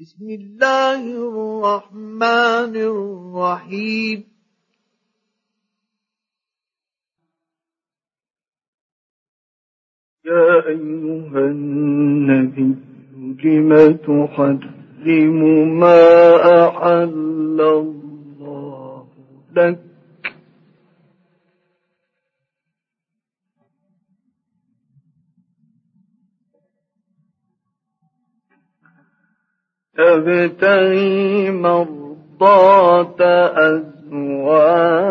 بسم الله الرحمن الرحيم. يا أيها النبي لم تحرم ما أحل الله لك؟ تبتغي مرضات أزواجك.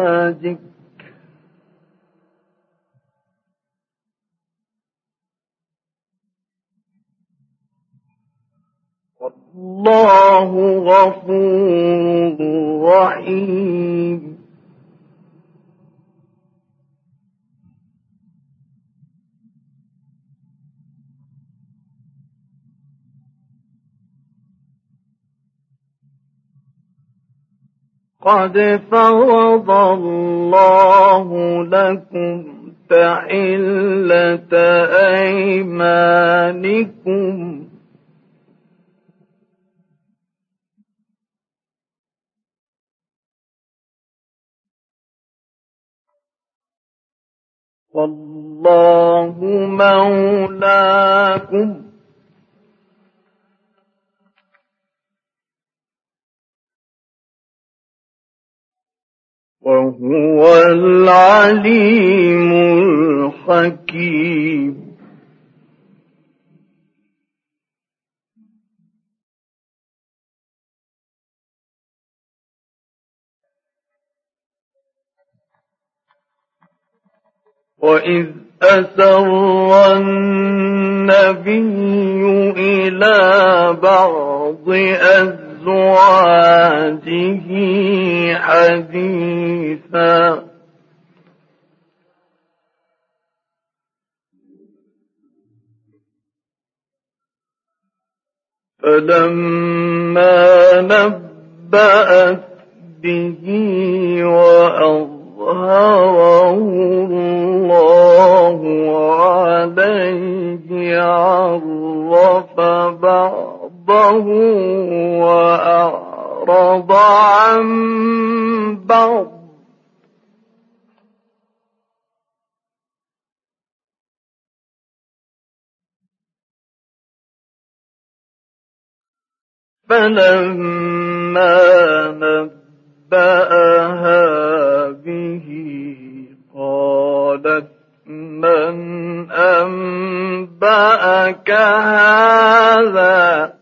والله غفور رحيم. قد فرض الله لكم تحلة أيمانكم. والله مولاكم وهو العليم الحكيم. وإذ أسر النبي إلى بعض أزواجه أزواجه فلما نبأت به وأظهره الله عليه عرف بعض ربه وأعرض عن بعض. فلما نبأها به قالت من أنبأك هذا؟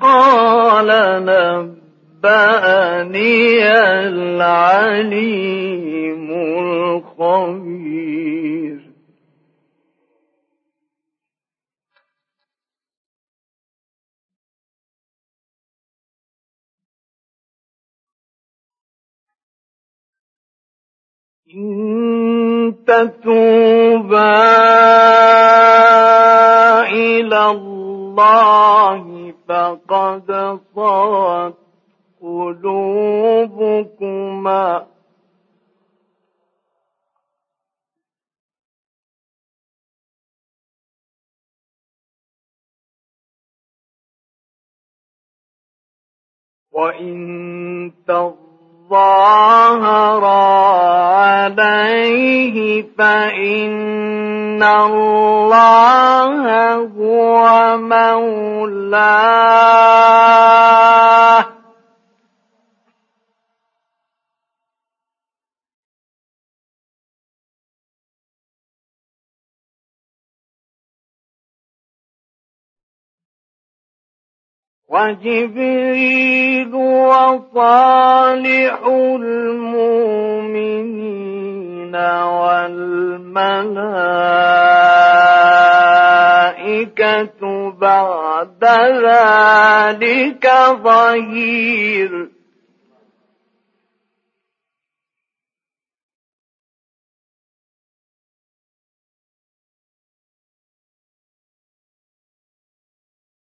قال نبأني العليم الخبير. إن تتوبا إلى الله فقد صغت قلوبكما. وإن تظاهر عليه فإن الله هو مولاه. وجبريل وصالح المؤمنين والملائكة بعد ذلك ظهير.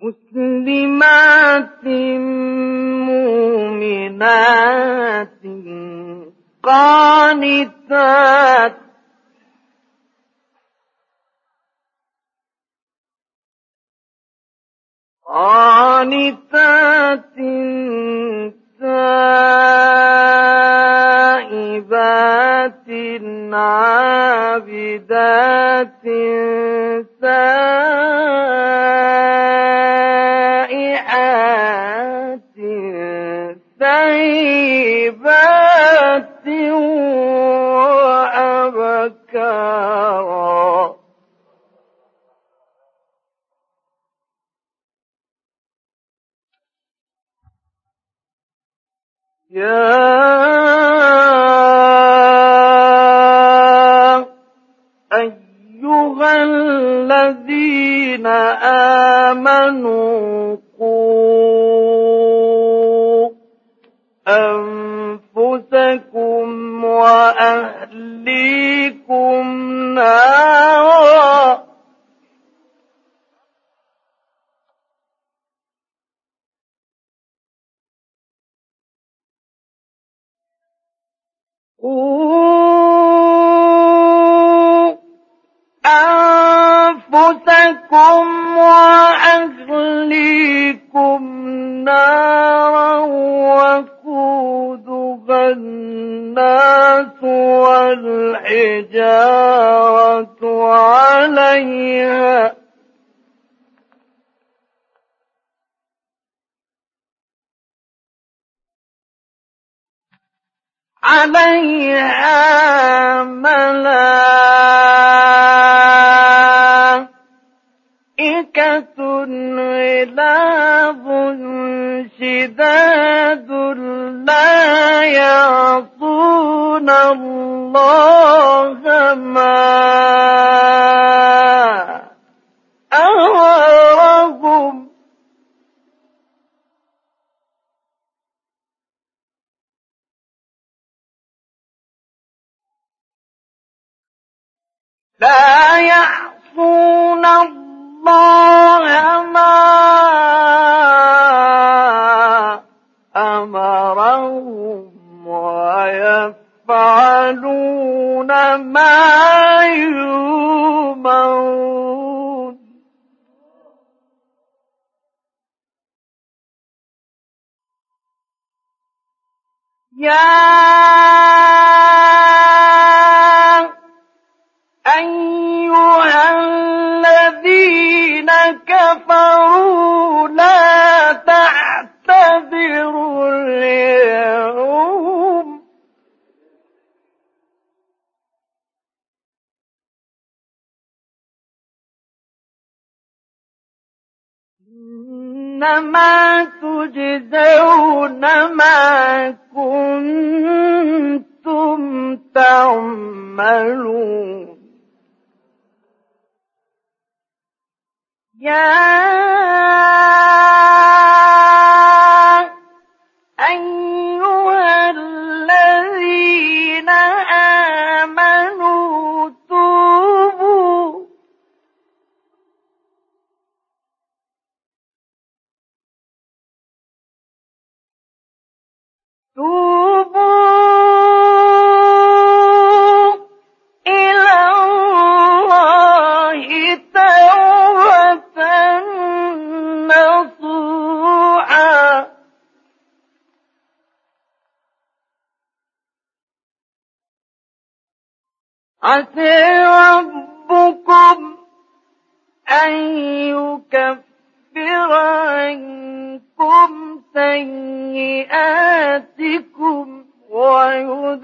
مسلمات مؤمنات قانتات قانتات تائبات عابدات سائحات آمنوا قوا أنفسكم وأهليكم نارا. أنفسكم وأهليكم نارا وقودها الناس والحجارة عليها. عليها غلاظ شداد لا يعصون الله ما أمرهم لا يعصون الله يا أيها الذين كفروا لا تعتذروا. إنما تجزون ما كنتم تعملون. يا عسى ربكم أن يكفر عنكم سيئاتكم ويدخلكم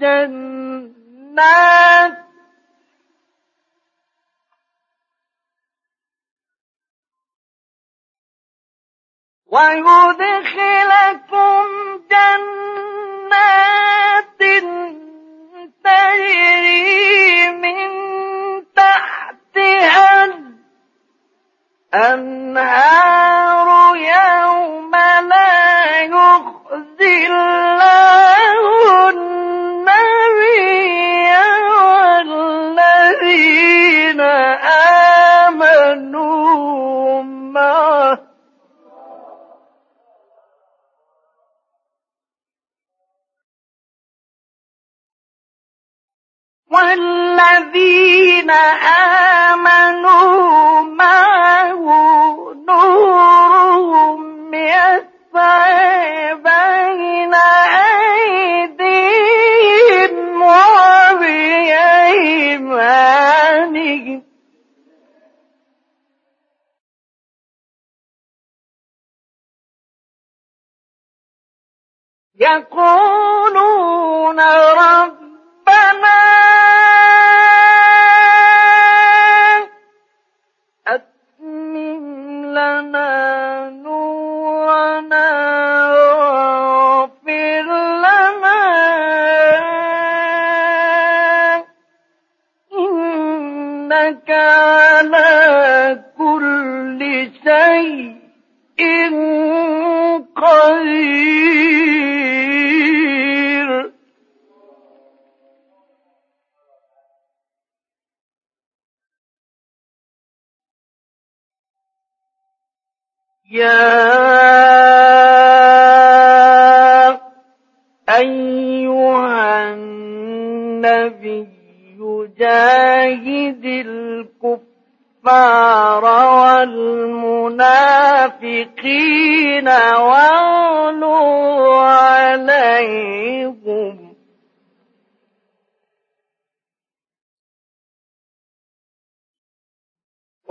جنات ويدخلكم جنات الأنهار يوم لا يخزي الله النبي والذين آمنوا معه. والذين آمنوا يقولون ربنا أتمم لنا نورنا واغفر لنا إنك على كل شيء قدير. يا أيها النبي جاهد الكفار والمنافقين واغلوا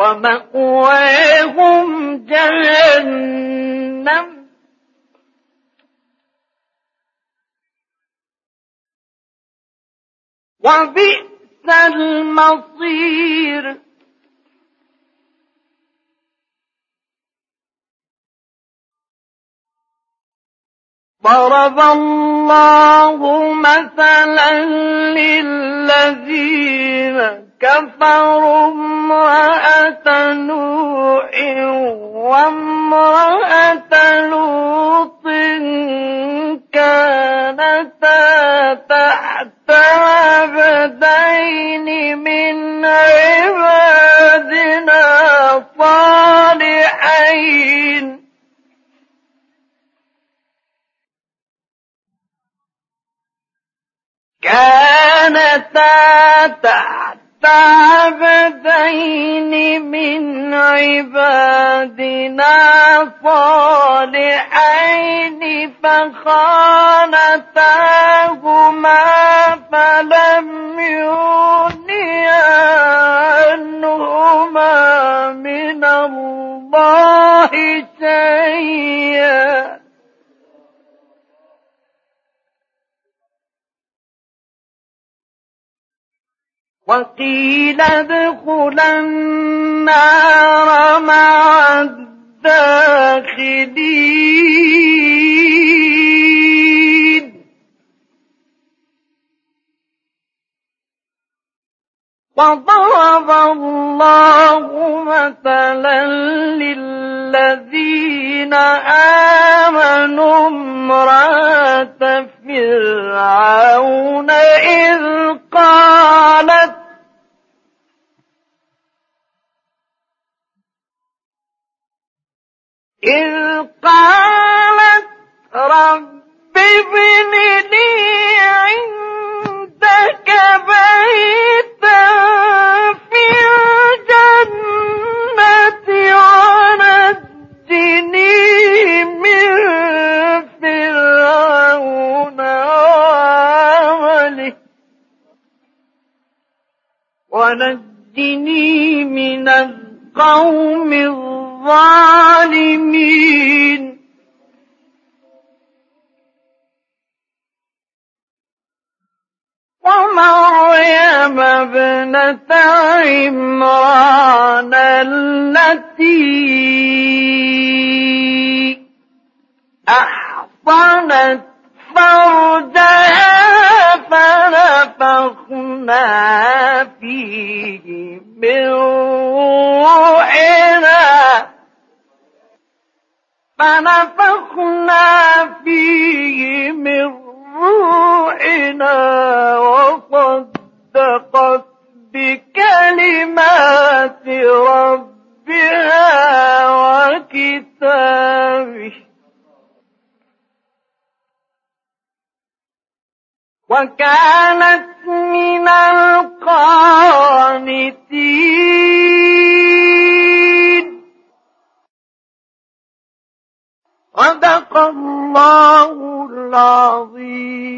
ومأواهم جهنم. وبئس المصير. ضرب الله مثلا للذين كفروا امرأة نوح وامرأة لوط كانتا تحت عبدين من عبادنا صالحين فخانتاهما فلم يغنيا عنهما من الله شيئا. وقيل ادخلا النار مع الداخلين. وضرب الله مثلا للذين آمنوا امرأة فرعون إذ قالت إذ قالت رب ابن لي عندك بيتا في الجنة ونجني من فرعون ونجني من القوم الظالمين. ومريم ابنة عمران التي أحصنت فرجها فنفخنا فيه من روحنا. فنفخنا فيه من روحنا وصدقت بكلمات ربها وكتابه. وكانت من القانتين صدق الله العظيم.